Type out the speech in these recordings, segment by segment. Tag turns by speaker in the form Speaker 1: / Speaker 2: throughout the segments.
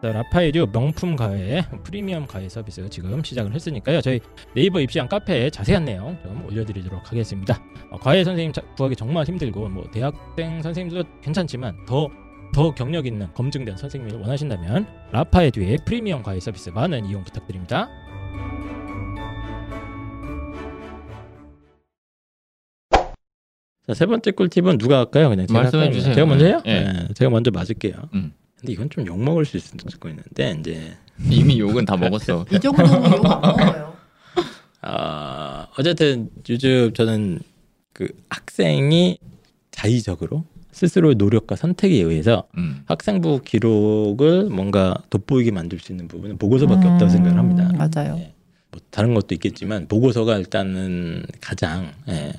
Speaker 1: 자, 라파에듀 명품 과외 프리미엄 과외 서비스 지금 시작을 했으니까요. 저희 네이버 입시한 카페에 자세한 내용 좀 올려드리도록 하겠습니다. 어, 과외 선생님 자- 구하기 정말 힘들고 뭐 대학생 선생님도 괜찮지만 더 더 경력 있는 검증된 선생님을 원하신다면 라파에듀의 프리미엄 과외 서비스 많은 이용 부탁드립니다. 자, 세 번째 꿀팁은 누가 할까요? 그냥 제가
Speaker 2: 말씀해
Speaker 1: 할까요?
Speaker 2: 주세요.
Speaker 1: 제가 먼저 해요?
Speaker 2: 네.
Speaker 1: 네, 제가 먼저 맞을게요.
Speaker 2: 음.
Speaker 1: 근데 이건 좀 욕 먹을 수 있을 수도 있는데 이제
Speaker 2: 이미 욕은 다 먹었어.
Speaker 3: 이 정도면 욕안 먹어요.
Speaker 1: 아 어쨌든 요즘 저는 그 학생이 자의적으로 스스로의 노력과 선택에 의해서
Speaker 2: 음.
Speaker 1: 학생부 기록을 뭔가 돋보이게 만들 수 있는 부분은 보고서밖에 없다고 생각을 합니다.
Speaker 3: 음, 맞아요.
Speaker 1: 예. 뭐 다른 것도 있겠지만 보고서가 일단은 가장 예,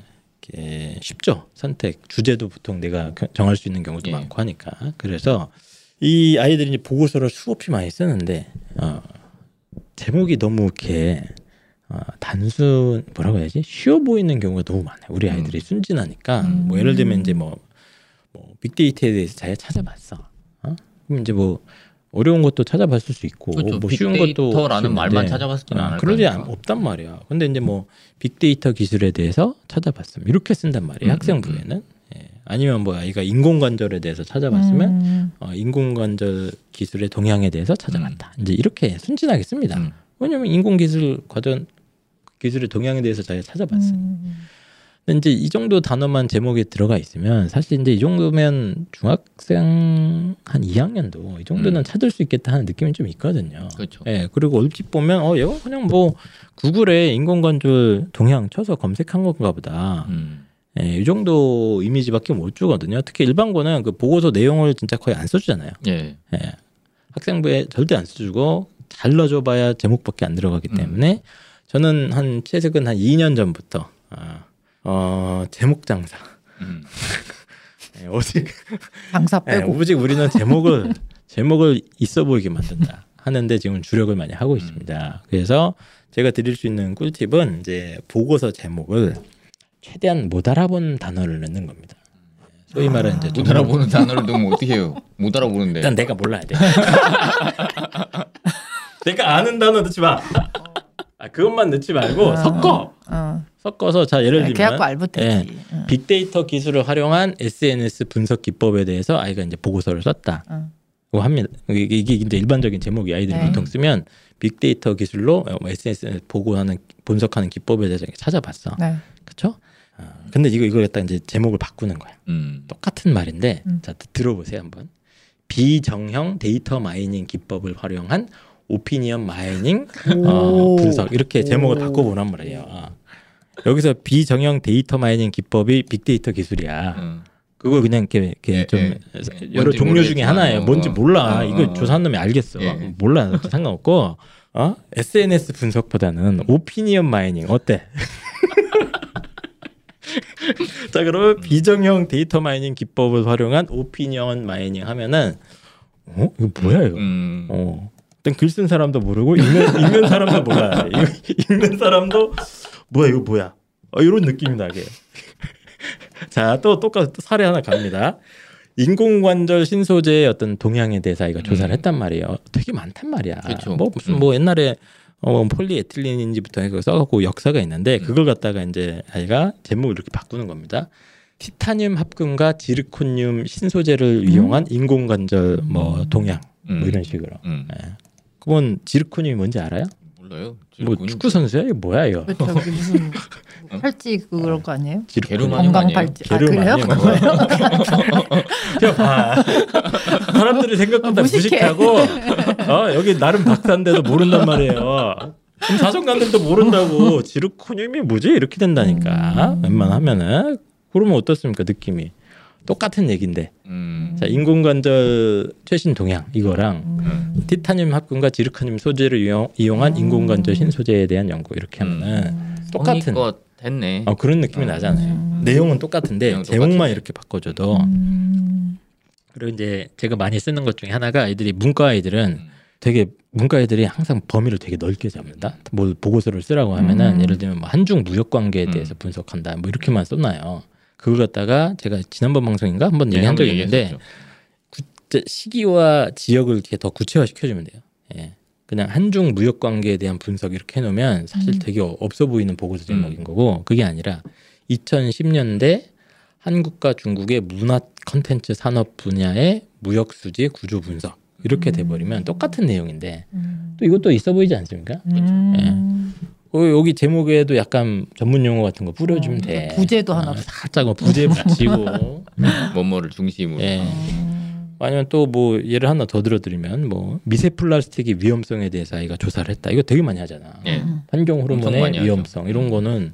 Speaker 1: 이렇게 쉽죠 선택 주제도 보통 내가 겨- 정할 수 있는 경우도
Speaker 2: 예.
Speaker 1: 많고 하니까 그래서 이 아이들이 이제 보고서를 수없이 많이 쓰는데 어, 제목이 너무 이렇게 어, 단순 뭐라고 해야지 쉬워 보이는 경우가 너무 많아요 우리 아이들이 순진하니까
Speaker 3: 음.
Speaker 1: 뭐 예를 들면 이제 뭐, 뭐 빅데이터에 대해서 잘 찾아봤어 어? 그럼 이제 뭐 어려운 것도 찾아봤을 수 있고
Speaker 2: 그렇죠.
Speaker 1: 뭐 쉬운 것도
Speaker 2: 빅데이터라는 말만
Speaker 1: 있는데
Speaker 2: 찾아봤지는
Speaker 1: 어,
Speaker 2: 않을
Speaker 1: 그러지. 않- 없단 말이야. 근데 이제 뭐 빅데이터 기술에 대해서 찾아봤으면 이렇게 쓴단 말이에요.
Speaker 2: 음,
Speaker 1: 학생부에는. 예. 아니면 뭐 아이가 인공관절에 대해서 찾아봤으면
Speaker 3: 음,
Speaker 1: 어, 인공관절 기술의 동향에 대해서 찾아봤다. 이제 이렇게 순진하게 씁니다.
Speaker 2: 음.
Speaker 1: 왜냐면 인공기술 과전 기술의 동향에 대해서 잘 찾아봤어요.
Speaker 3: 음.
Speaker 1: 근데 이제 이 정도 단어만 제목에 들어가 있으면 사실 이제 이 정도면 중학생 한 2학년도 이 정도는
Speaker 2: 음.
Speaker 1: 찾을 수 있겠다 하는 느낌이 좀 있거든요.
Speaker 2: 그렇죠.
Speaker 1: 예, 그리고 얼핏 보면 어, 얘가 그냥 뭐 구글에 인공관절 동향 쳐서 검색한 건가 보다.
Speaker 2: 음.
Speaker 1: 예, 이 정도 이미지밖에 못 주거든요. 특히 일반고는 그 보고서 내용을 진짜 거의 안 써주잖아요.
Speaker 2: 예.
Speaker 1: 예. 학생부에 절대 안 써주고 잘 넣어줘봐야 제목밖에 안 들어가기
Speaker 2: 음.
Speaker 1: 때문에 저는 한 최근 한 2년 전부터 아, 어, 제목 장사.
Speaker 2: 음.
Speaker 1: 예, 오직
Speaker 3: 장사
Speaker 1: 예,
Speaker 3: 빼고.
Speaker 1: 오직 우리는 제목을 제목을 있어 보이게 만든다 하는데 지금 주력을 많이 하고 있습니다. 그래서 제가 드릴 수 있는 꿀팁은 이제 보고서 제목을 최대한 못 알아본 단어를 넣는 겁니다. 소위 말하는 이제
Speaker 2: 못 알아보는 단어를 넣으면 어떻게 해요? 못 알아보는데.
Speaker 1: 일단 내가 몰라야 돼. 내가 아는 단어 넣지 마. 아, 그것만 넣지 말고 섞어.
Speaker 3: 어.
Speaker 1: 섞어서 자 예를 들면
Speaker 3: 알부테지. 응.
Speaker 1: 빅데이터 기술을 활용한 SNS 분석 기법에 대해서 아이가 이제 보고서를 썼다.
Speaker 3: 응.
Speaker 1: 고 합니다. 이게, 이게 이제 일반적인 제목이 아이들이
Speaker 3: 네.
Speaker 1: 보통 쓰면 빅데이터 기술로 뭐 SNS 보고하는 분석하는 기법에 대해서 찾아봤어.
Speaker 3: 네.
Speaker 1: 그렇죠? 아, 근데 이거 이거 갖다 이제 제목을 바꾸는 거야.
Speaker 2: 음.
Speaker 1: 똑같은 말인데
Speaker 3: 음.
Speaker 1: 자 들어보세요 한번. 비정형 data mining 기법을 활용한 opinion mining 어,
Speaker 3: 오.
Speaker 1: 분석 이렇게 제목을
Speaker 3: 오.
Speaker 1: 바꿔보란 말이에요. 아. 여기서 비정형 data mining 기법이 빅데이터 기술이야.
Speaker 2: 음.
Speaker 1: 그걸 그냥 이렇게, 이렇게
Speaker 2: 예,
Speaker 1: 좀
Speaker 2: 예.
Speaker 1: 여러 종류 중에
Speaker 2: 모르겠지만,
Speaker 1: 하나예요.
Speaker 2: 어,
Speaker 1: 뭔지
Speaker 2: 어.
Speaker 1: 몰라.
Speaker 2: 어,
Speaker 1: 이거
Speaker 2: 어.
Speaker 1: 조사한 놈이 알겠어.
Speaker 2: 예.
Speaker 1: 몰라. 상관없고 어? SNS 분석보다는 opinion mining 어때? 자 그러면 비정형 data mining 기법을 활용한 opinion mining 하면은 어 이거 뭐야 이거?
Speaker 2: 음.
Speaker 1: 어 일단 글 쓴 사람도 모르고 읽는, 읽는 사람도 몰라요. 읽- 읽는 사람도 뭐야 이거 뭐야 어, 이런 느낌이 나게. 자 또 똑같은 또 사례 하나 갑니다. 인공관절 신소재의 어떤 동향에 대해서 아이가 조사를
Speaker 2: 음.
Speaker 1: 했단 말이에요. 되게 많단 말이야.
Speaker 2: 그쵸.
Speaker 1: 뭐 무슨
Speaker 2: 음.
Speaker 1: 뭐 옛날에 어, 폴리에틸렌인지부터 해서 써갖고 역사가 있는데
Speaker 2: 음.
Speaker 1: 그걸 갖다가 이제 아이가 제목을 이렇게 바꾸는 겁니다. 티타늄 합금과 지르코늄 신소재를
Speaker 3: 음.
Speaker 1: 이용한 인공관절 뭐 동향
Speaker 2: 음.
Speaker 1: 뭐 이런 식으로.
Speaker 2: 음.
Speaker 1: 그건 지르코늄이 뭔지 알아요?
Speaker 2: 몰라요.
Speaker 1: 뭐 축구 선수야? 이게 뭐야 이거?
Speaker 3: 그 무슨 팔찌 그런 거 아니에요?
Speaker 2: 게르마늄
Speaker 3: 건강
Speaker 2: 아니에요?
Speaker 3: 팔찌. 아
Speaker 1: 게르
Speaker 3: 그래요?
Speaker 1: 아니에요? 그냥 봐. 사람들이 생각보다
Speaker 3: 어, 무식해.
Speaker 1: 무식하고 어, 여기 나름 박사인데도 모른단 말이에요. 그럼 자성관들도 모른다고 지르코늄이 뭐지 이렇게 된다니까.
Speaker 3: 음.
Speaker 1: 웬만하면은 그러면 어떻습니까 느낌이? 똑같은 얘기인데.
Speaker 2: 음.
Speaker 1: 자 인공관절 최신 동향 이거랑
Speaker 3: 음.
Speaker 1: 티타늄 합금과 지르코늄 소재를 이용, 이용 한
Speaker 3: 음.
Speaker 1: 인공관절 신소재에 대한 연구 이렇게 하면은 똑같은
Speaker 2: 성의껏 했네.
Speaker 1: 어, 그런 느낌이
Speaker 2: 음.
Speaker 1: 나잖아요.
Speaker 3: 음.
Speaker 1: 내용은 똑같은데 제목만
Speaker 2: 똑같은데.
Speaker 1: 이렇게 바꿔줘도
Speaker 3: 음.
Speaker 1: 그리고 이제 제가 많이 쓰는 것 중에 하나가 아이들이 문과 아이들은
Speaker 2: 음.
Speaker 1: 되게 문과 애들이 항상 범위를 되게 넓게 잡는다. 뭘 보고서를 쓰라고 하면은
Speaker 3: 음.
Speaker 1: 예를 들면 뭐 한중 무역 관계에
Speaker 2: 음.
Speaker 1: 대해서 분석한다. 뭐 이렇게만 써놔요. 그걸 갖다가 제가 지난번 방송인가 한번
Speaker 2: 네,
Speaker 1: 얘기한 적이 있는데. 구- 시기와 지역을 이렇게 더 구체화 시켜주면 돼요. 예. 그냥 한중 무역 관계에 대한 분석 이렇게 해놓으면 사실
Speaker 3: 음.
Speaker 1: 되게 없어 보이는 보고서 제목인
Speaker 2: 음.
Speaker 1: 거고 그게 아니라 2010년대 한국과 중국의 문화 컨텐츠 산업 분야의 무역 수지 구조 분석 이렇게
Speaker 3: 음.
Speaker 1: 돼버리면 똑같은 내용인데
Speaker 3: 음.
Speaker 1: 또 이것도 있어 보이지 않습니까?
Speaker 3: 음.
Speaker 1: 어, 여기 제목에도 약간 전문 용어 같은 거 뿌려주면
Speaker 3: 어,
Speaker 1: 돼.
Speaker 3: 부제도 하나
Speaker 1: 아, 살짝 뭐 부제 붙이고
Speaker 2: 뭐뭐를 중심으로.
Speaker 1: 예.
Speaker 3: 음.
Speaker 1: 아니면 또 뭐 예를 하나 더 들어드리면 뭐 미세 플라스틱의 위험성에 대해서 아이가 조사를 했다. 이거 되게 많이 하잖아.
Speaker 2: 예.
Speaker 3: 음.
Speaker 1: 환경 호르몬의
Speaker 2: 하죠.
Speaker 1: 위험성 이런 거는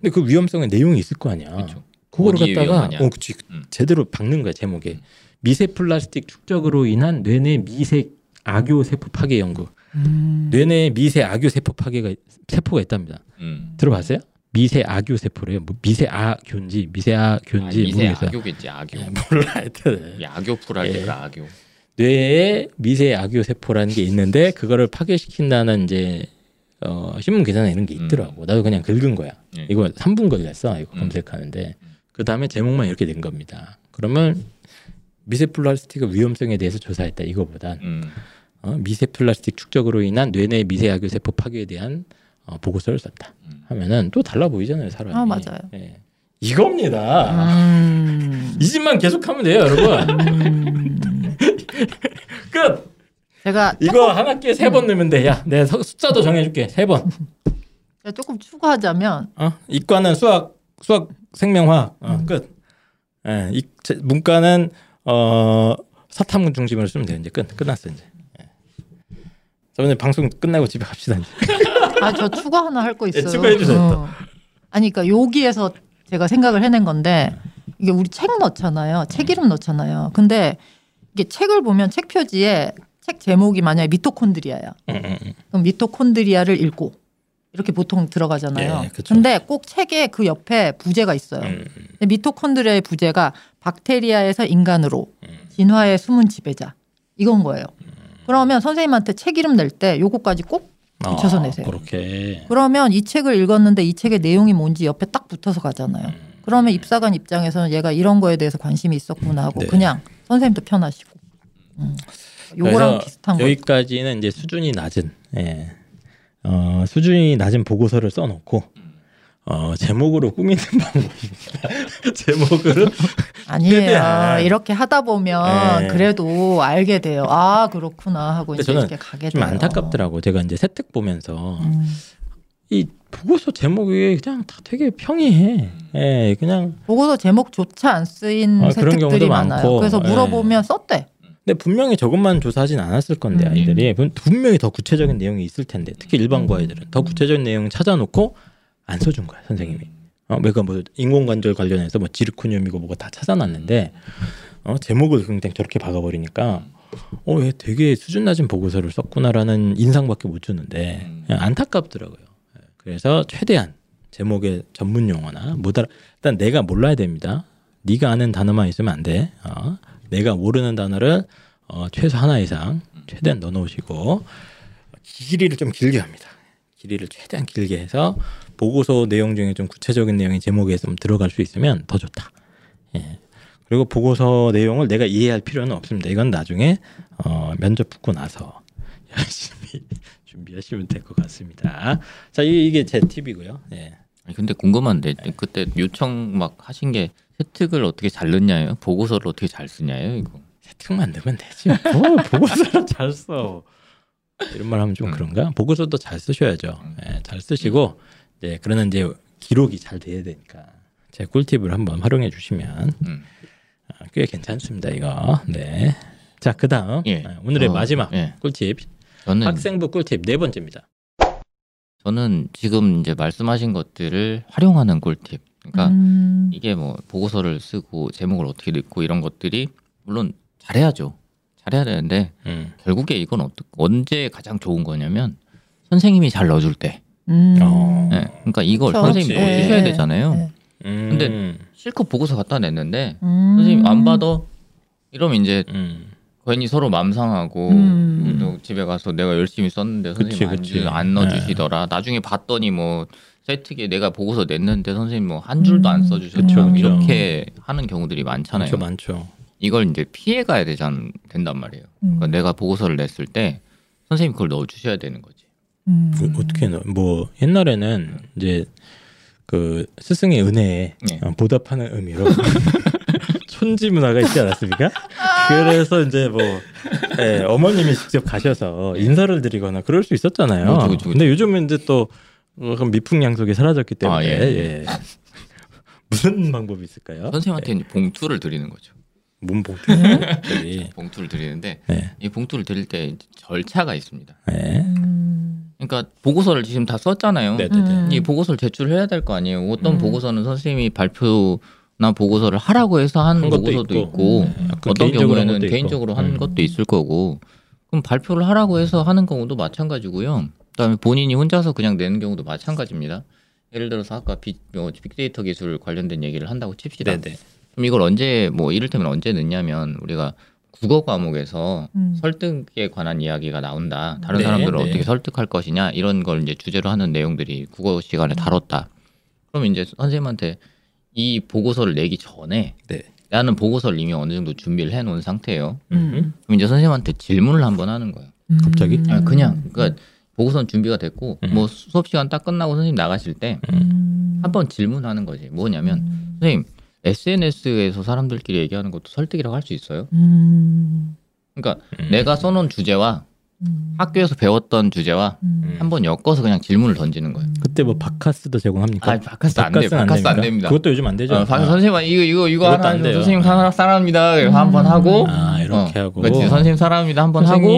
Speaker 1: 근데 그 위험성의 내용이 있을 거 아니야. 그거를
Speaker 2: 어디에
Speaker 1: 갖다가
Speaker 2: 위험하냐.
Speaker 1: 어 그치
Speaker 2: 음.
Speaker 1: 제대로 박는 거야 제목에 미세 플라스틱 축적으로 인한 뇌내 미세 악교 세포 파괴 연구.
Speaker 3: 음.
Speaker 1: 뇌내 미세 악교 세포 파괴가 세포가 있답니다.
Speaker 2: 음.
Speaker 1: 들어봤어요? 미세 악교 세포래요. 뭐 미세 악교인지 미세
Speaker 2: 아,
Speaker 1: 악교인지
Speaker 2: 미세
Speaker 1: 모르겠어요.
Speaker 2: 악교겠지 악교.
Speaker 1: 예, 몰라 하여튼
Speaker 2: 할
Speaker 1: 예.
Speaker 2: 때가 악교.
Speaker 1: 뇌에 미세 악교 세포라는 게 있는데 그거를 파괴시킨다는 이제 어, 신문 기사나 이런 게 있더라고. 나도 그냥 긁은 거야.
Speaker 2: 예.
Speaker 1: 이거 3분 걸렸어. 이거
Speaker 2: 음.
Speaker 1: 검색하는데 그 다음에 제목만 이렇게 된 겁니다. 그러면 미세 플라스틱의 위험성에 대해서 조사했다 이거보단
Speaker 2: 음.
Speaker 1: 어, 미세 플라스틱 축적으로 인한 뇌내 미세 악교 세포 파괴에 대한 어, 보고서를 썼다.
Speaker 2: 음.
Speaker 1: 하면은 또 달라 보이잖아요, 사람이.
Speaker 3: 아, 맞아요.
Speaker 1: 예. 이겁니다.
Speaker 3: 음.
Speaker 1: 이 집만 계속하면 돼요, 여러분.
Speaker 3: 음.
Speaker 1: 끝.
Speaker 3: 제가
Speaker 1: 이거 한 학기에 세번 넣으면 돼. 야, 서- 숫자도 정해줄게. 세 번.
Speaker 3: 제가 조금 추가하자면
Speaker 1: 어? 이과는 수학, 수학, 생명화학. 어, 끝. 예, 이, 제- 문과는 어 사탐 중심으로 쓰면 돼요. 이제 끝, 끝났어 이제. 예. 자, 오늘 방송 끝나고 집에 갑시다.
Speaker 3: 아 저 추가 하나 할거
Speaker 1: 예,
Speaker 3: 있어요.
Speaker 1: 추가해 주세요,
Speaker 3: 어. 아니 그러니까 여기에서 제가 생각을 해낸 건데 이게 우리 책 넣잖아요. 책 이름 넣잖아요. 근데 이게 책을 보면 책 표지에 책 제목이 만약에 미토콘드리아야.
Speaker 1: 음, 음, 음.
Speaker 3: 그럼 미토콘드리아를 읽고 이렇게 보통 들어가잖아요.
Speaker 1: 예, 그쵸.
Speaker 3: 근데 꼭 책에 그 옆에 부제가 있어요.
Speaker 1: 음,
Speaker 3: 미토콘드리아의 부제가 박테리아에서 인간으로
Speaker 1: 음.
Speaker 3: 진화의 숨은 지배자 이건 거예요. 그러면 선생님한테 책 이름 낼 때 요거까지 꼭 붙여서
Speaker 1: 아,
Speaker 3: 내세요.
Speaker 1: 그렇게.
Speaker 3: 그러면 이 책을 읽었는데 이 책의 내용이 뭔지 옆에 딱 붙어서 가잖아요.
Speaker 1: 음.
Speaker 3: 그러면 입사관 입장에서는 얘가 이런 거에 대해서 관심이 있었구나 하고
Speaker 1: 네.
Speaker 3: 그냥 선생님도 편하시고. 음. 요거랑 비슷한 거.
Speaker 1: 여기까지는 이제 수준이 낮은, 예. 어, 수준이 낮은 보고서를 써놓고 어, 제목으로 꾸미는 방법입니다. 제목으로
Speaker 3: 아니에요. 이렇게 하다 보면
Speaker 1: 네.
Speaker 3: 그래도 알게 돼요. 아 그렇구나 하고 이제
Speaker 1: 저는
Speaker 3: 이렇게 가게
Speaker 1: 좀
Speaker 3: 돼요.
Speaker 1: 안타깝더라고. 제가 이제 세특 보면서
Speaker 3: 음.
Speaker 1: 이 보고서 제목이 그냥 다 되게 평이해. 예, 그냥
Speaker 3: 보고서 제목조차 안 쓰인
Speaker 1: 아, 그런 경우도
Speaker 3: 많아요.
Speaker 1: 많고,
Speaker 3: 그래서
Speaker 1: 예.
Speaker 3: 물어보면 썼대.
Speaker 1: 근데 분명히 저것만 조사하진 않았을 건데
Speaker 3: 음.
Speaker 1: 아이들이 분- 분명히 더 구체적인 내용이 있을 텐데 특히 일반고 아이들은 더 구체적인 내용 찾아놓고 안 써준 거야 선생님이. 어, 그러니까 뭐 인공관절 관련해서 뭐 지르코늄이고 뭐가 다 찾아놨는데 어, 제목을 그냥 저렇게 박아버리니까 어, 얘 되게 수준 낮은 보고서를 썼구나라는 인상밖에 못 주는데
Speaker 2: 음.
Speaker 1: 안타깝더라고요. 예, 그래서 최대한 제목의 전문 용어나 못 알아 일단 내가 몰라야 됩니다. 네가 아는 단어만 있으면 안 돼. 어, 내가 모르는 단어를 어, 최소 하나 이상 최대한 넣어놓으시고 길이를 좀 길게 합니다. 길이를 최대한 길게 해서 보고서 내용 중에 좀 구체적인 내용이 제목에 좀 들어갈 수 있으면 더 좋다. 예. 그리고 보고서 내용을 내가 이해할 필요는 없습니다. 이건 나중에 어, 면접 붙고 나서 열심히 준비하시면 될 것 같습니다. 자, 이, 이게 제 팁이고요. 예.
Speaker 2: 근데 궁금한데 그때 요청 막 하신 게 세특을 어떻게 잘 넣냐요? 보고서를 어떻게 잘 쓰냐요? 이거.
Speaker 1: 세팅만 넣으면 되지. 뭐 보고서를 잘 써. 이런 말 하면 좀
Speaker 2: 음.
Speaker 1: 그런가? 보고서도 잘 쓰셔야죠.
Speaker 2: 음.
Speaker 1: 예, 잘 쓰시고 이 제 그러는 이제 기록이 잘 돼야 되니까 제 꿀팁을 한번 활용해 주시면
Speaker 2: 음.
Speaker 1: 아, 꽤 괜찮습니다. 이거. 네. 자, 그다음
Speaker 2: 예.
Speaker 1: 아, 오늘의
Speaker 2: 어,
Speaker 1: 마지막
Speaker 2: 예.
Speaker 1: 꿀팁
Speaker 2: 저는
Speaker 1: 학생부 꿀팁 네 번째입니다.
Speaker 2: 저는 지금 이제 말씀하신 것들을 활용하는 꿀팁. 그러니까
Speaker 3: 음.
Speaker 2: 이게 뭐 보고서를 쓰고 제목을 어떻게 넣고 이런 것들이 물론 잘해야죠. 잘해야 되는데
Speaker 1: 음.
Speaker 2: 결국에 이건 어떠, 언제 가장 좋은 거냐면 선생님이 잘 넣어줄 때.
Speaker 3: 음.
Speaker 1: 어.
Speaker 2: 예, 그러니까 이걸
Speaker 3: 그쵸.
Speaker 2: 선생님이
Speaker 1: 그치.
Speaker 2: 넣어주셔야
Speaker 3: 예,
Speaker 2: 되잖아요.
Speaker 3: 예.
Speaker 1: 음.
Speaker 2: 근데 실컷 보고서 갖다 냈는데
Speaker 3: 음.
Speaker 2: 선생님 안 받아 이러면 이제
Speaker 1: 음.
Speaker 2: 괜히 서로 맘상하고
Speaker 3: 음.
Speaker 2: 또 집에 가서 내가 열심히 썼는데 선생님 안,
Speaker 1: 그치.
Speaker 2: 주- 안 넣어주시더라. 나중에 봤더니 뭐 세트기에 내가 보고서 냈는데 선생님 뭐 한 줄도 안
Speaker 3: 음.
Speaker 2: 써주셨죠.
Speaker 1: 그쵸, 그쵸.
Speaker 2: 이렇게 하는 경우들이 많잖아요.
Speaker 1: 많죠, 많죠.
Speaker 2: 이걸 이제 피해 가야 되잖 된단 말이에요.
Speaker 3: 음.
Speaker 2: 그러니까 내가 보고서를 냈을 때 선생님 그걸 넣어주셔야 되는 거지.
Speaker 3: 음.
Speaker 1: 그 어떻게 넣? 뭐 옛날에는 이제 그 스승의 은혜에
Speaker 2: 예.
Speaker 1: 어, 보답하는 의미로 촌지 문화가 있지 않았습니까? 그래서 이제 뭐 예, 어머님이 직접 가셔서 인사를 드리거나 그럴 수 있었잖아요.
Speaker 2: 그렇죠, 그렇죠, 그렇죠.
Speaker 1: 근데 요즘은 이제 또 미풍양속이 사라졌기 때문에
Speaker 2: 아, 예.
Speaker 1: 예. 무슨 방법이 있을까요?
Speaker 2: 선생님한테 이제 봉투를 드리는 거죠.
Speaker 1: 몸 봉투. 저기.
Speaker 2: 봉투를 드리는데
Speaker 1: 네.
Speaker 2: 이 봉투를 드릴 때 절차가 있습니다.
Speaker 1: 네.
Speaker 3: 음.
Speaker 2: 그러니까 보고서를 지금 다 썼잖아요.
Speaker 1: 네, 네, 네.
Speaker 3: 음.
Speaker 2: 이 보고서를 제출해야 될 거 아니에요. 어떤
Speaker 3: 음.
Speaker 2: 보고서는 선생님이 발표나 보고서를 하라고 해서 한, 보고서도
Speaker 1: 있고.
Speaker 2: 있고,
Speaker 3: 음.
Speaker 1: 약간
Speaker 2: 어떤
Speaker 1: 개인적으로 한
Speaker 2: 경우에는
Speaker 1: 것도 있고.
Speaker 2: 개인적으로 한
Speaker 1: 음.
Speaker 2: 것도 있을 거고 그럼 발표를 하라고 해서 하는 경우도 마찬가지고요. 그다음에 본인이 혼자서 그냥 내는 경우도 마찬가지입니다. 예를 들어서 아까 빅, 어, 빅데이터 기술 관련된 얘기를 한다고 칩시다.
Speaker 1: 네네.
Speaker 2: 그럼 이걸 언제 뭐 이를테면 언제 넣냐면 우리가 국어 과목에서
Speaker 3: 음.
Speaker 2: 설득에 관한 이야기가 나온다. 다른
Speaker 1: 네,
Speaker 2: 사람들을
Speaker 1: 네.
Speaker 2: 어떻게 설득할 것이냐 이런 걸 이제 주제로 하는 내용들이 국어 시간에 다뤘다. 그럼 이제 선생님한테 이 보고서를 내기 전에
Speaker 1: 네.
Speaker 2: 나는 보고서를 이미 어느 정도 준비를 해놓은 상태예요.
Speaker 3: 음.
Speaker 2: 그럼 이제 선생님한테 질문을 한번 하는 거예요.
Speaker 1: 갑자기?
Speaker 3: 음.
Speaker 2: 아, 그냥 그러니까 보고서는 준비가 됐고
Speaker 1: 음.
Speaker 2: 뭐 수업 시간 딱 끝나고 선생님 나가실 때
Speaker 3: 음.
Speaker 2: 한번 질문하는 거지. 뭐냐면
Speaker 3: 음.
Speaker 2: 선생님 SNS에서 사람들끼리 얘기하는 것도 설득이라고 할 수 있어요.
Speaker 3: 음.
Speaker 2: 그러니까
Speaker 1: 음.
Speaker 2: 내가 써놓은 주제와
Speaker 3: 음.
Speaker 2: 학교에서 배웠던 주제와
Speaker 3: 음.
Speaker 2: 한번 엮어서 그냥 질문을 던지는 거예요.
Speaker 1: 그때 뭐 바카스도 제공합니까?
Speaker 2: 아, 바카스 안 돼요. 바카스 안 됩니다.
Speaker 1: 그것도 요즘 안 되죠.
Speaker 2: 어, 박
Speaker 1: 아.
Speaker 2: 선생님 이거 이거 이거 하나
Speaker 1: 안 돼요.
Speaker 2: 선생님. 그래서
Speaker 3: 음.
Speaker 2: 한번 하고
Speaker 1: 아 이렇게
Speaker 2: 어,
Speaker 1: 하고.
Speaker 2: 그렇지 선생님 사랑합니다 한번 하고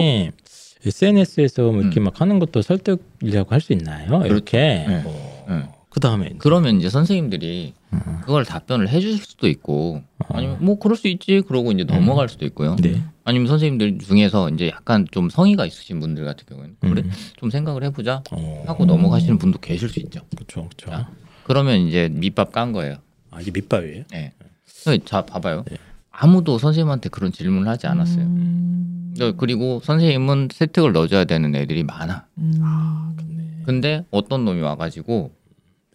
Speaker 1: SNS에서 뭐 이렇게
Speaker 2: 음.
Speaker 1: 막 하는 것도 설득이라고 할 수 있나요? 이렇게.
Speaker 2: 네.
Speaker 1: 어.
Speaker 2: 네.
Speaker 1: 그 다음에
Speaker 2: 그러면 이제 선생님들이 그걸 답변을 해주실 수도 있고 아니면 뭐 그럴 수 있지 그러고 이제 넘어갈 수도 있고요.
Speaker 1: 네.
Speaker 2: 아니면 선생님들 중에서 이제 약간 좀 성의가 있으신 분들 같은 경우에는 그래
Speaker 1: 음.
Speaker 2: 좀 생각을 해보자
Speaker 1: 어.
Speaker 2: 하고 넘어가시는 분도 계실 수 있죠.
Speaker 1: 그렇죠, 그렇죠.
Speaker 2: 자, 그러면 이제 밑밥 깐 거예요.
Speaker 1: 아 이게 밑밥이에요?
Speaker 2: 예. 자 봐봐요.
Speaker 1: 네.
Speaker 2: 아무도 선생님한테 그런 질문을 하지 않았어요.
Speaker 3: 음.
Speaker 2: 어, 그리고 선생님은 세특을 넣어줘야 되는 애들이 많아.
Speaker 3: 음.
Speaker 2: 근데 어떤 놈이 와가지고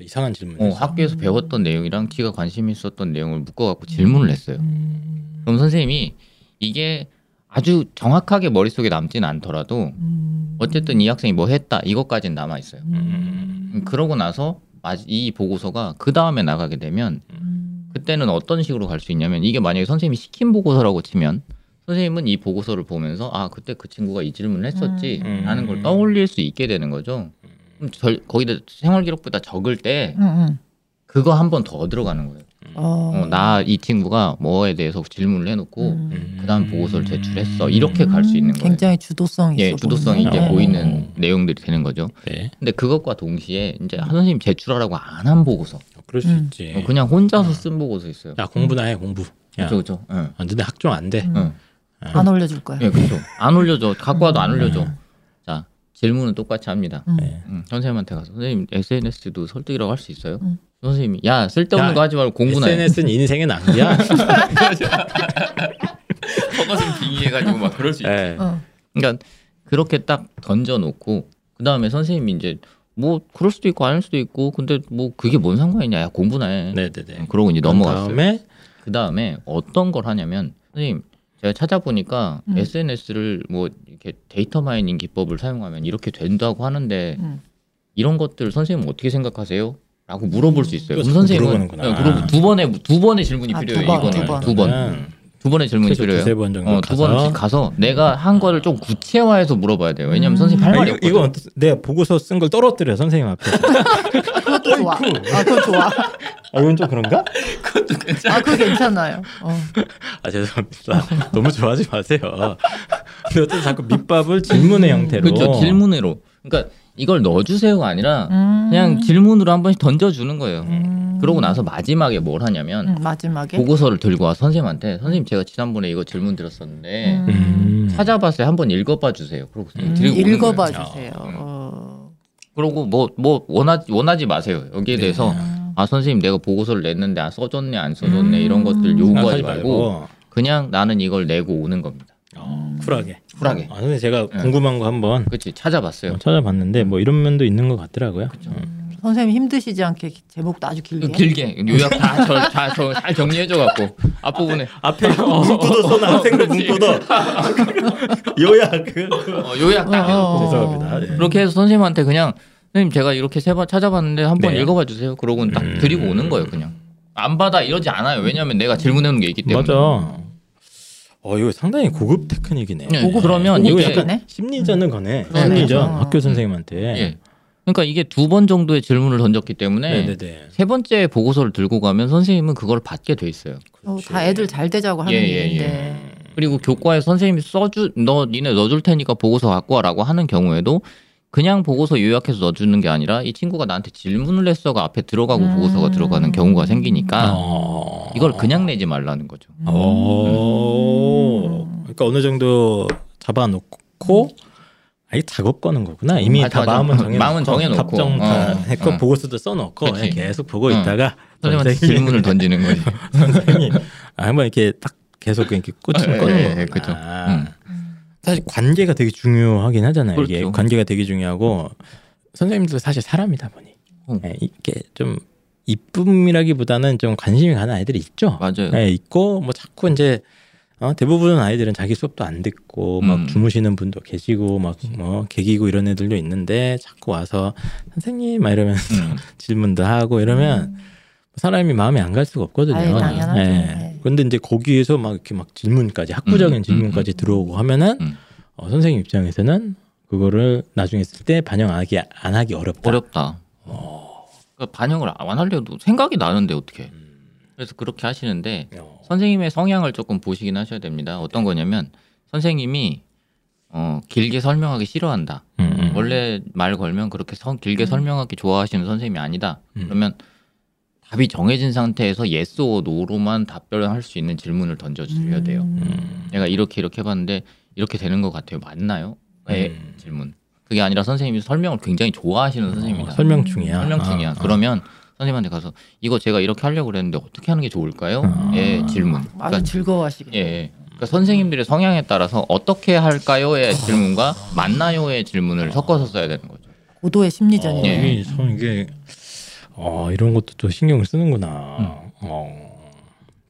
Speaker 1: 이상한 질문.
Speaker 2: 어, 학교에서 배웠던 내용이랑 지가 관심 있었던 내용을 묶어갖고 질문을 했어요.
Speaker 3: 음.
Speaker 2: 그럼 선생님이 이게 아주 정확하게 머릿속에 남지는 않더라도
Speaker 3: 음.
Speaker 2: 어쨌든 이 학생이 뭐 했다 이것까지는 남아 있어요.
Speaker 3: 음.
Speaker 2: 음, 그러고 나서 마- 이 보고서가 그 다음에 나가게 되면
Speaker 3: 음.
Speaker 2: 그때는 어떤 식으로 갈 수 있냐면 이게 만약에 선생님이 시킨 보고서라고 치면 선생님은 이 보고서를 보면서 아 그때 그 친구가 이 질문을 했었지
Speaker 1: 음.
Speaker 2: 라는 걸 떠올릴 수 있게 되는 거죠. 절, 거기다 생활 기록보다 적을 때
Speaker 3: 음. 음.
Speaker 2: 그거 한 번 더 들어가는 거예요.
Speaker 3: 어.
Speaker 2: 나 이 친구가 뭐에 대해서 질문을 해놓고
Speaker 3: 음.
Speaker 2: 그다음 보고서를 제출했어 이렇게 갈수 있는 거예요.
Speaker 3: 굉장히 주도성이
Speaker 2: 예,
Speaker 3: 있어
Speaker 2: 주도성이
Speaker 3: 보이네.
Speaker 2: 이제
Speaker 3: 어.
Speaker 2: 보이는 내용들이 되는 거죠.
Speaker 1: 네.
Speaker 2: 근데 그것과 동시에 이제 한 선생님 제출하라고 안 한 보고서,
Speaker 1: 어, 그럴 수
Speaker 3: 음.
Speaker 1: 있지.
Speaker 2: 어, 그냥 혼자서 쓴 보고서 있어요.
Speaker 1: 야 공부나 해 공부. 야,
Speaker 2: 그렇죠, 그렇죠. 예.
Speaker 1: 아, 너네 학종 안 돼.
Speaker 3: 음.
Speaker 2: 응.
Speaker 3: 안 올려줄 거야.
Speaker 2: 예, 그렇죠. 안 올려줘. 갖고 와도 안 올려줘. 질문은 똑같이 합니다.
Speaker 3: 음.
Speaker 1: 네.
Speaker 2: 음, 선생님한테 가서 선생님 SNS도 설득이라고 할 수 있어요?
Speaker 3: 음.
Speaker 2: 선생님이 야 쓸데없는
Speaker 1: 야,
Speaker 2: 거 하지 말고 공부나 해.
Speaker 1: SNS는 인생의 낭비야.
Speaker 2: 저것은 빙의해가지고 막 그럴 수 있죠.
Speaker 1: 네.
Speaker 3: 어.
Speaker 2: 그러니까 그렇게 딱 던져놓고 그 다음에 선생님이 이제 뭐 그럴 수도 있고 아닐 수도 있고 근데 뭐 그게 뭔 상관이냐 야 공부나 해
Speaker 1: 네네네.
Speaker 2: 그러고 이제 넘어갔어요 그 다음에 어떤 걸 하냐면 선생님 제가 찾아보니까
Speaker 3: 음.
Speaker 2: SNS를 뭐 이렇게 data mining 기법을 사용하면 이렇게 된다고 하는데
Speaker 3: 음.
Speaker 2: 이런 것들 선생님 어떻게 생각하세요? 라고 물어볼 수 있어요. 그럼
Speaker 1: 또
Speaker 2: 선생님은
Speaker 1: 물어보는구나.
Speaker 2: 네, 물어보- 두 번의 두 번의 질문이
Speaker 3: 아,
Speaker 2: 필요해요.
Speaker 3: 두 번,
Speaker 2: 이거는
Speaker 3: 두 번.
Speaker 2: 두 번.
Speaker 1: 음.
Speaker 2: 두 번의 질문이 필요해요.
Speaker 1: 두세 번 정도
Speaker 2: 어, 두
Speaker 1: 가서.
Speaker 2: 번씩 가서 내가 한 거를 좀 구체화해서 물어봐야 돼요. 왜냐면
Speaker 3: 음.
Speaker 2: 선생님 할 말이
Speaker 1: 이거,
Speaker 2: 없거든.
Speaker 1: 이거 내가 보고서 쓴 걸 떨어뜨려 선생님 앞에.
Speaker 3: 그것도 좋아. 아, 그거 좋아.
Speaker 1: 아 이건 좀 그런가?
Speaker 3: 아, 그거 괜찮아요. 어.
Speaker 1: 아 죄송합니다. 너무 좋아하지 마세요. 근데 어쨌든 자꾸 밑밥을 질문의 형태로.
Speaker 2: 그렇죠. 질문으로. 그러니까 이걸 넣어주세요가 아니라
Speaker 3: 음.
Speaker 2: 그냥 질문으로 한 번씩 던져주는 거예요.
Speaker 3: 음.
Speaker 2: 그러고 나서 마지막에 뭘 하냐면
Speaker 3: 음, 마지막에
Speaker 2: 보고서를 들고 와 선생님한테 선생님 제가 지난번에 이거 질문 드렸었는데
Speaker 3: 음.
Speaker 1: 음.
Speaker 2: 찾아봤어요. 한번 읽어봐 주세요. 그러고
Speaker 3: 음, 읽어봐. 주세요.
Speaker 2: 음.
Speaker 3: 어.
Speaker 2: 그러고 뭐뭐 원하지 원하지 마세요. 여기에 대해서
Speaker 3: 음.
Speaker 2: 아 선생님 내가 보고서를 냈는데 아, 써줬네 안 써줬네
Speaker 3: 음.
Speaker 2: 이런 것들 요구하지 말고
Speaker 1: 말고
Speaker 2: 그냥 나는 이걸 내고 오는 겁니다.
Speaker 1: 어, 쿨하게.
Speaker 2: 쿨하게.
Speaker 1: 아, 선생님 제가
Speaker 2: 네.
Speaker 1: 궁금한 거 한번
Speaker 2: 그렇지 찾아봤어요.
Speaker 1: 어, 찾아봤는데 뭐 이런 면도 있는 것 같더라고요. 음.
Speaker 3: 음, 선생님 힘드시지 않게 제목도 아주 길게.
Speaker 2: 길게 요약 다잘 정리해줘 갖고 앞부분에
Speaker 1: 앞에 문구도 써놔 학생들 문구도 요약 그
Speaker 2: 어, 요약 딱
Speaker 3: 어, 어, 어.
Speaker 1: 죄송합니다. 네.
Speaker 2: 그렇게 해서 선생님한테 그냥 선생님 제가 이렇게 세 번 찾아봤는데 한번
Speaker 1: 네.
Speaker 2: 읽어봐 주세요. 그러고는 딱
Speaker 1: 음.
Speaker 2: 드리고 오는 거예요. 그냥 안 받아 이러지 않아요. 왜냐하면 내가 질문해 놓은 게 있기 때문에.
Speaker 1: 맞아. 어 이거 상당히 고급 테크닉이네.
Speaker 2: 네,
Speaker 3: 고급-
Speaker 2: 그러면
Speaker 3: 고급
Speaker 2: 이게
Speaker 3: 테크닉? 네?
Speaker 1: 심리전은 거네.
Speaker 2: 네,
Speaker 1: 심리전
Speaker 3: 네.
Speaker 1: 학교 선생님한테.
Speaker 2: 예. 그러니까 이게 두 번 정도의 질문을 던졌기 때문에
Speaker 1: 네네네.
Speaker 2: 세 번째 보고서를 들고 가면 선생님은 그걸 받게 돼 있어요.
Speaker 3: 어, 다 애들 잘 되자고 하는
Speaker 2: 예, 예,
Speaker 3: 일인데.
Speaker 2: 그리고 교과에 선생님이 써주 너 니네 넣어줄 테니까 보고서 갖고 와라고 하는 경우에도 그냥 보고서 요약해서 넣어주는 게 아니라 이 친구가 나한테 질문을 했어가 앞에 들어가고
Speaker 3: 음.
Speaker 2: 보고서가 들어가는 경우가 생기니까
Speaker 1: 어.
Speaker 2: 이걸 그냥 내지 말라는 거죠.
Speaker 1: 오. 그러니까 어느 정도 잡아놓고 아예 작업 거는 거구나. 이미
Speaker 2: 맞아,
Speaker 1: 다
Speaker 2: 맞아.
Speaker 1: 마음은 정해
Speaker 2: 마음은 정해놓고.
Speaker 1: 답정 다
Speaker 2: 어,
Speaker 1: 했고
Speaker 2: 어.
Speaker 1: 보고서도 써놓고
Speaker 2: 그치.
Speaker 1: 그냥 계속 보고
Speaker 2: 응.
Speaker 1: 있다가
Speaker 2: 선생님한테 질문을 던지는 거지.
Speaker 1: 선생님이 아, 한번 이렇게 딱 계속 이렇게 꽂히면
Speaker 2: 예,
Speaker 1: 꺼는
Speaker 2: 예,
Speaker 1: 거구나.
Speaker 2: 예, 그죠.
Speaker 1: 아.
Speaker 2: 음.
Speaker 1: 사실 관계가 되게 중요하긴 하잖아요. 이게
Speaker 2: 그렇죠.
Speaker 1: 관계가 되게 중요하고 선생님도 사실 사람이다 보니
Speaker 2: 어.
Speaker 1: 예, 이게 좀 이쁨이라기보다는 좀 관심이 가는 아이들이 있죠.
Speaker 2: 맞아요.
Speaker 1: 예, 있고 뭐 자꾸 이제 어, 대부분 아이들은 자기 수업도 안 듣고 막
Speaker 2: 음.
Speaker 1: 주무시는 분도 계시고 막뭐 개기고 이런 애들도 있는데 자꾸 와서 선생님 막 이러면서
Speaker 2: 음.
Speaker 1: 질문도 하고 이러면 사람이 마음에 안갈 수가 없거든요.
Speaker 3: 아유, 당연하죠.
Speaker 1: 예.
Speaker 3: 네.
Speaker 1: 근데 이제 거기에서 막 이렇게 막 질문까지 학구적인
Speaker 2: 음,
Speaker 1: 질문까지
Speaker 2: 음,
Speaker 1: 들어오고 하면은
Speaker 2: 음.
Speaker 1: 어, 선생님 입장에서는 그거를 나중에 쓸 때 반영하기 안 하기 어렵다.
Speaker 2: 어렵다. 그러니까 반영을 안 하려도 생각이 나는데 어떻게? 그래서 그렇게 하시는데
Speaker 1: 어.
Speaker 2: 선생님의 성향을 조금 보시긴 하셔야 됩니다. 어떤 거냐면 선생님이 어, 길게 설명하기 싫어한다.
Speaker 1: 음, 음.
Speaker 2: 원래 말 걸면 그렇게 선- 길게
Speaker 3: 음.
Speaker 2: 설명하기 좋아하시는 선생님이 아니다.
Speaker 1: 음.
Speaker 2: 그러면 답이 정해진 상태에서 yes or no로만 답변할 수 있는 질문을 던져주셔야 돼요.
Speaker 1: 음.
Speaker 2: 내가 이렇게 이렇게 해봤는데 이렇게 되는 것 같아요. 맞나요? 네
Speaker 1: 음.
Speaker 2: 질문. 그게 아니라 선생님이 설명을 굉장히 좋아하시는 선생님이다.
Speaker 1: 어, 설명 중이야.
Speaker 2: 설명 중이야.
Speaker 1: 아, 아.
Speaker 2: 그러면 선생님한테 가서 이거 제가 이렇게 하려고 그랬는데 어떻게 하는 게 좋을까요?
Speaker 1: 아.
Speaker 2: 예, 질문.
Speaker 3: 아주
Speaker 2: 그러니까,
Speaker 3: 즐거워하시겠네요.
Speaker 2: 예, 예. 그러니까 선생님들의 성향에 따라서 어떻게 할까요의 질문과 맞나요의 질문을 섞어서 써야 되는 거죠.
Speaker 3: 고도의 심리전이에요.
Speaker 1: 어,
Speaker 2: 예.
Speaker 1: 이게 참 이게 어, 이런 것도 또 신경을 쓰는구나.
Speaker 2: 음.
Speaker 1: 어.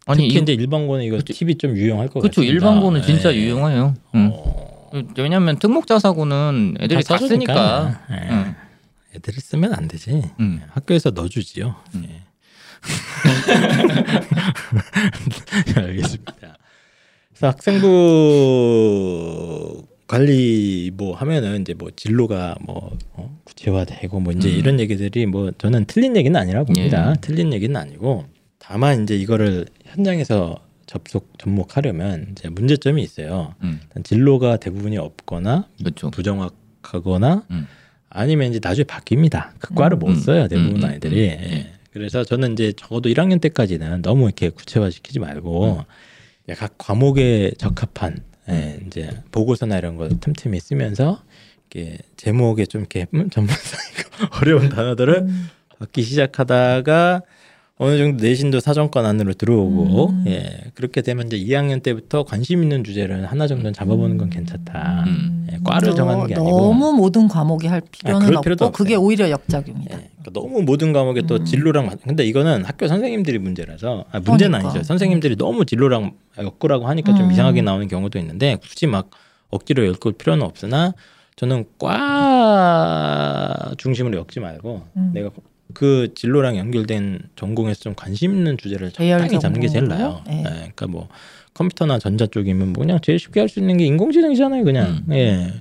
Speaker 2: 아니
Speaker 1: 특히
Speaker 2: 이,
Speaker 1: 이제 일반고는 이거 팁이 좀 유용할 것
Speaker 2: 그렇죠.
Speaker 1: 같습니다.
Speaker 2: 일반고는 진짜
Speaker 1: 예.
Speaker 2: 유용해요. 응.
Speaker 1: 어.
Speaker 2: 왜냐하면 특목자사고는 애들이
Speaker 1: 다
Speaker 2: 다 쓰니까.
Speaker 1: 예.
Speaker 2: 응.
Speaker 1: 애들이 쓰면 안 되지.
Speaker 2: 응.
Speaker 1: 학교에서 넣어주지요.
Speaker 2: 음.
Speaker 1: 예. 알겠습니다. 그래서 학생부 관리 뭐 하면은 이제 뭐 진로가 뭐 어, 구체화되고 뭐 이제
Speaker 2: 음.
Speaker 1: 이런 얘기들이 뭐 저는 틀린 얘기는 아니라 봅니다.
Speaker 2: 예.
Speaker 1: 틀린 얘기는 아니고 다만 이제 이거를 현장에서 접속 접목하려면 이제 문제점이 있어요.
Speaker 2: 음.
Speaker 1: 진로가 대부분이 없거나
Speaker 2: 그렇죠.
Speaker 1: 부정확하거나
Speaker 2: 음.
Speaker 1: 아니면 이제 나중에 바뀝니다. 그 과를 못
Speaker 2: 음.
Speaker 1: 써요 대부분
Speaker 2: 음, 음,
Speaker 1: 아이들이.
Speaker 2: 음, 음.
Speaker 1: 예. 그래서 저는 이제 적어도 1학년 때까지는 너무 이렇게 구체화시키지 말고
Speaker 2: 음.
Speaker 1: 각 과목에 적합한 예, 이제 보고서나 이런 거 틈틈이 쓰면서 이렇게 제목에 좀 이렇게 음, 전문성이고 어려운 단어들을
Speaker 3: 음.
Speaker 1: 받기 시작하다가 어느 정도 내신도 사정권 안으로 들어오고
Speaker 3: 음.
Speaker 1: 예 그렇게 되면 이제 2학년 때부터 관심 있는 주제를 하나 정도는 잡아보는 건 괜찮다.
Speaker 2: 음.
Speaker 1: 예, 과를 정하는 게 아니고
Speaker 3: 너무 모든 과목이 할 필요는
Speaker 1: 그럴
Speaker 3: 없고. 그게 오히려 역작용이다.
Speaker 1: 예, 그러니까 너무 모든 과목에 또
Speaker 3: 음.
Speaker 1: 진로랑 맞- 근데 이거는 학교 선생님들이 문제라서 아, 문제는
Speaker 3: 그러니까.
Speaker 1: 아니죠. 선생님들이 너무 진로랑 엮으라고 하니까 좀
Speaker 3: 음.
Speaker 1: 이상하게 나오는 경우도 있는데 굳이 막 억지로 엮을 필요는 없으나 저는 과 중심으로 엮지 말고
Speaker 3: 음.
Speaker 1: 내가 그 진로랑 연결된 전공에서 좀 관심 있는 주제를 적당히 잡는 게 제일 나아요.
Speaker 3: 전공으로? 예.
Speaker 1: 예, 그러니까 뭐 컴퓨터나 전자 쪽이면 뭐 그냥 제일 쉽게 할 수 있는 게 인공지능이잖아요, 그냥.
Speaker 2: 음.
Speaker 1: 예.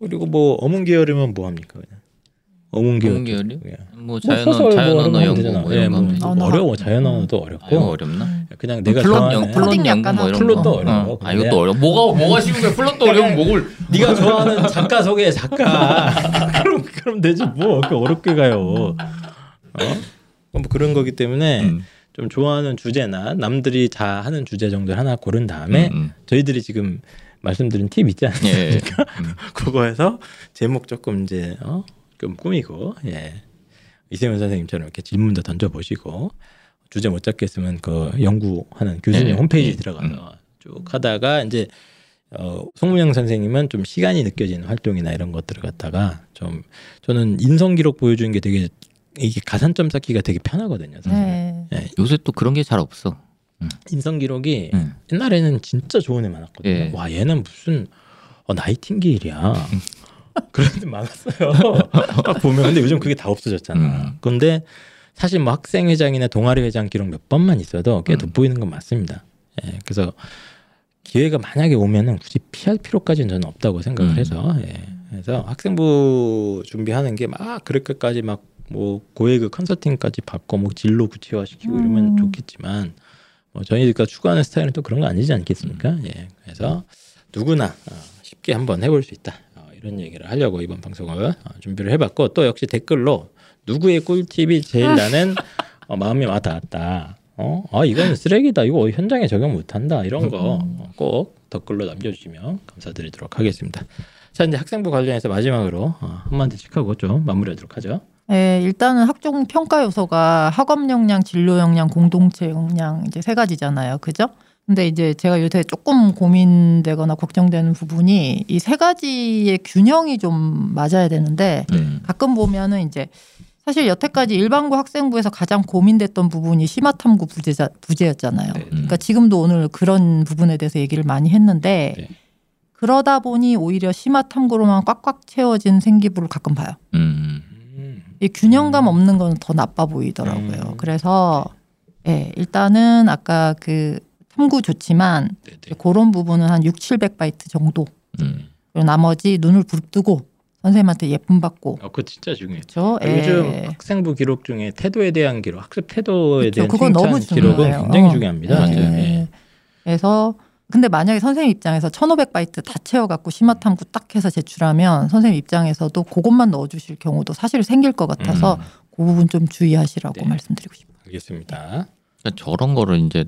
Speaker 1: 그리고 뭐 어문 계열이면 뭐 합니까, 그냥. 어문 계열.
Speaker 2: 어문 계열이요?
Speaker 1: 예. 뭐뭐
Speaker 2: 자연어
Speaker 1: 소설 뭐
Speaker 2: 자연 언어
Speaker 1: 이런
Speaker 2: 연구. 뭐
Speaker 1: 예,
Speaker 2: 이런
Speaker 1: 거뭐
Speaker 2: 되지.
Speaker 3: 언어.
Speaker 1: 어려워 자연 언어도
Speaker 2: 아, 이거
Speaker 1: 어렵고
Speaker 2: 어렵나?
Speaker 1: 그냥 내가
Speaker 2: 플롯
Speaker 1: 좋아하는
Speaker 2: 연 플롯 연구
Speaker 3: 약간
Speaker 2: 뭐 이런
Speaker 1: 플롯도
Speaker 2: 거.
Speaker 1: 어려워.
Speaker 2: 어. 아 이것도 어려워. 뭐가 뭐가 쉬운 거야? 플롯도 어려운 목을
Speaker 1: 네가 좋아하는 작가 소개 작가 그럼 되지 뭐 그렇게 어렵게 가요. 어? 뭐 그런 거기 때문에
Speaker 2: 음.
Speaker 1: 좀 좋아하는 주제나 남들이 다 하는 주제 정도를 하나 고른 다음에
Speaker 2: 음,
Speaker 1: 저희들이 지금 말씀드린 팁 있지
Speaker 2: 예.
Speaker 1: 않습니까?
Speaker 2: 음.
Speaker 1: 그거에서 제목 조금 이제 어? 좀 꾸미고 예. 이세훈 선생님처럼 이렇게 질문도 던져 보시고 주제 못 잡겠으면 그 연구하는 교수님
Speaker 2: 예.
Speaker 1: 홈페이지
Speaker 2: 예.
Speaker 1: 들어가서 쭉 하다가 이제 어, 송문영 선생님은 좀 시간이 느껴지는 활동이나 이런 것들을 갖다가 좀 저는 인성 기록 보여주는 게 되게 이게 가산점 쌓기가 되게 편하거든요. 사실.
Speaker 3: 네.
Speaker 1: 예.
Speaker 2: 요새 또 그런 게 잘 없어.
Speaker 1: 인성 기록이
Speaker 2: 음.
Speaker 1: 옛날에는 진짜 좋은 애 많았거든요.
Speaker 2: 예.
Speaker 1: 와 얘는 무슨 어, 나이팅게일이야. 그런 애 많았어요. 딱 보면 근데 요즘 그게 다 없어졌잖아.
Speaker 2: 음.
Speaker 1: 근데 사실 뭐 학생 회장이나 동아리 회장 기록 몇 번만 있어도 꽤
Speaker 2: 음.
Speaker 1: 돋보이는 건 맞습니다. 예. 그래서 기회가 만약에 오면은 굳이 피할 필요까지는 저는 없다고 생각을
Speaker 2: 음.
Speaker 1: 해서 예. 그래서 학생부 준비하는 게 막 그렇게까지 막 뭐 고액의 컨설팅까지 받고 뭐 진로 구체화시키고 이러면
Speaker 3: 음.
Speaker 1: 좋겠지만 뭐 저희가 추구하는 스타일은 또 그런 거 아니지 않겠습니까? 예. 그래서 누구나 어, 쉽게 한번 해볼 수 있다. 어, 이런 얘기를 하려고 이번 방송을 어, 준비를 해봤고 또 역시 댓글로 누구의 꿀팁이 제일 나는 어, 마음에 와닿았다. 어, 아 이거는 쓰레기다. 이거 현장에 적용 못한다. 이런 거 꼭 댓글로 남겨주시면 감사드리도록 하겠습니다. 자 이제 학생부 관련해서 마지막으로 어, 한마디씩 하고 좀 마무리하도록 하죠.
Speaker 3: 네, 일단은 학종 평가 요소가 학업 역량, 진로 역량, 공동체 역량 이제 세 가지잖아요. 그죠? 근데 이제 제가 요새 조금 고민되거나 걱정되는 부분이 이 세 가지의 균형이 좀 맞아야 되는데
Speaker 2: 음.
Speaker 3: 가끔 보면은 이제 사실 여태까지 일반고 학생부에서 가장 고민됐던 부분이 심화탐구 부재자, 부재였잖아요.
Speaker 1: 네.
Speaker 3: 그러니까 지금도 오늘 그런 부분에 대해서 얘기를 많이 했는데
Speaker 1: 네.
Speaker 3: 그러다 보니 오히려 심화탐구로만 꽉꽉 채워진 생기부를 가끔 봐요.
Speaker 2: 음.
Speaker 1: 음.
Speaker 3: 이 균형감 없는 건 더 나빠 보이더라고요.
Speaker 1: 음.
Speaker 3: 그래서 예, 일단은 아까 그 탐구 좋지만
Speaker 1: 네네.
Speaker 3: 그런 부분은 한 6, 700바이트 정도.
Speaker 2: 음.
Speaker 3: 그리고 나머지 눈을 부릅뜨고 선생님한테 예쁨 받고.
Speaker 1: 어, 그거 진짜 중요해요.
Speaker 3: 그렇죠?
Speaker 1: 아, 요즘 학생부 기록 중에 태도에 대한 기록, 학습 태도에
Speaker 3: 그쵸,
Speaker 1: 대한
Speaker 3: 그건 너무
Speaker 1: 기록은
Speaker 3: 중요해요.
Speaker 1: 굉장히
Speaker 3: 어.
Speaker 1: 중요합니다.
Speaker 2: 맞아요.
Speaker 1: 예.
Speaker 3: 예. 그래서 근데 만약에 선생님 입장에서 1500바이트 다 채워갖고 심화탐구 딱 해서 제출하면 선생님 입장에서도 그것만 넣어주실 경우도 사실 생길 것 같아서
Speaker 2: 음.
Speaker 3: 그 부분 좀 주의하시라고
Speaker 1: 네.
Speaker 3: 말씀드리고 싶어요.
Speaker 1: 알겠습니다.
Speaker 2: 그러니까 저런 거를 이제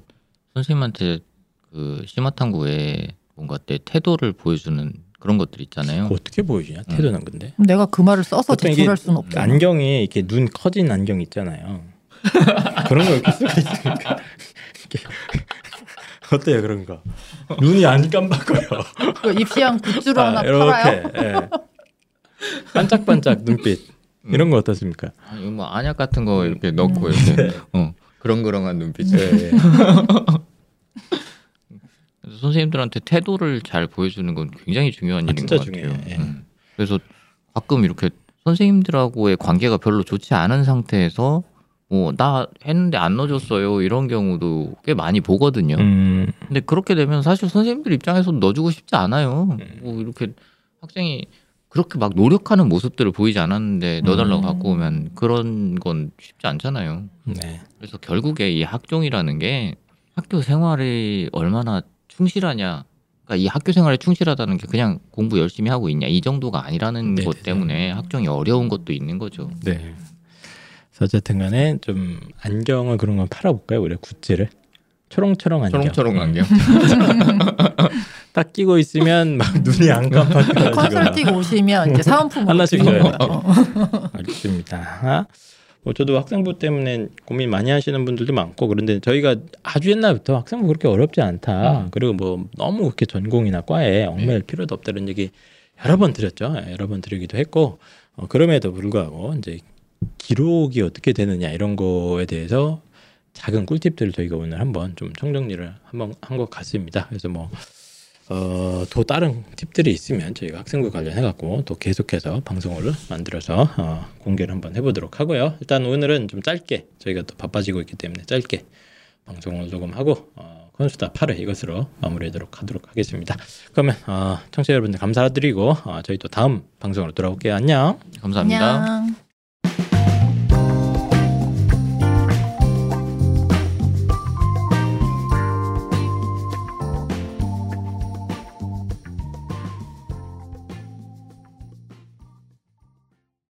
Speaker 2: 선생님한테 그 심화탐구에 뭔가 때 태도를 보여주는 그런 것들 있잖아요.
Speaker 1: 어떻게 보여주냐? 태도는 근데
Speaker 3: 그럼 내가 그 말을 써서 제출할 수는 없잖아.
Speaker 1: 안경이 이렇게 눈 커진 안경 있잖아요. 그런 거 이렇게 쓰고 있으니까 어때요 그런 거? 눈이 안 깜박거려.
Speaker 3: 그 입시한 굿즈로 하나
Speaker 1: 아,
Speaker 3: 팔아요.
Speaker 1: 이렇게 예. 반짝반짝 눈빛 이런 거 어떻습니까?
Speaker 2: 아, 이거 뭐 안약 같은 거 이렇게 넣고 이렇게 어, 그렁그렁한 눈빛.
Speaker 1: 예, 예.
Speaker 2: 그래서 선생님들한테 태도를 잘 보여주는 건 굉장히 중요한
Speaker 1: 아,
Speaker 2: 일인 것 같아요.
Speaker 1: 중요해요. 예.
Speaker 2: 음. 그래서 가끔 이렇게 선생님들하고의 관계가 별로 좋지 않은 상태에서 뭐 나 했는데 안 넣어줬어요 이런 경우도 꽤 많이 보거든요.
Speaker 1: 음,
Speaker 2: 근데 그렇게 되면 사실 선생님들 입장에서 넣어주고 싶지 않아요.
Speaker 1: 음.
Speaker 2: 뭐 이렇게 학생이 그렇게 막 노력하는 모습들을 보이지 않았는데 넣어달라고
Speaker 3: 음.
Speaker 2: 갖고 오면 그런 건 쉽지 않잖아요.
Speaker 1: 네.
Speaker 2: 그래서 결국에 이 학종이라는 게 학교 생활이 얼마나 충실하냐. 그러니까 이 학교 생활에 충실하다는 게 그냥 공부 열심히 하고 있냐 이 정도가 아니라는
Speaker 1: 네,
Speaker 2: 것
Speaker 1: 네.
Speaker 2: 때문에 학종이 어려운 것도 있는 거죠.
Speaker 1: 네. 그래서 어쨌든 간에 좀 안경을 그런 건 팔아볼까요? 우리 굿즈를 초롱초롱 안경.
Speaker 2: 안경.
Speaker 1: 딱 끼고 있으면 막 눈이 안 깜빡해가지고.
Speaker 3: 컨설팅 오시면 이제 사은품
Speaker 1: 하나씩
Speaker 3: 어.
Speaker 1: 알겠습니다. 뭐 저도 학생부 때문에 고민 많이 하시는 분들도 많고 그런데 저희가 아주 옛날부터 학생부 그렇게 어렵지 않다.
Speaker 2: 음.
Speaker 1: 그리고 뭐 너무 그렇게 전공이나 과에 얽매일 필요도 없다 이런 얘기 여러 번 드렸죠. 예, 여러 번 드리기도 했고 어, 그럼에도 불구하고 이제 기록이 어떻게 되느냐 이런 거에 대해서 작은 꿀팁들을 저희가 오늘 한번 좀 총정리를 한번 한 것 같습니다. 그래서 뭐 어, 또 다른 팁들이 있으면 저희가 학생부 관련해 갖고 또 계속해서 방송을 만들어서 어, 공개를 한번 해보도록 하고요. 일단 오늘은 좀 짧게 저희가 또 바빠지고 있기 때문에 짧게 방송을 녹음하고 어, kon수다 8회 이것으로 마무리하도록 하도록 하겠습니다. 그러면 어, 청취자 여러분들 감사드리고 어, 저희 또 다음 방송으로 돌아올게요. 안녕.
Speaker 2: 감사합니다.
Speaker 3: 안녕.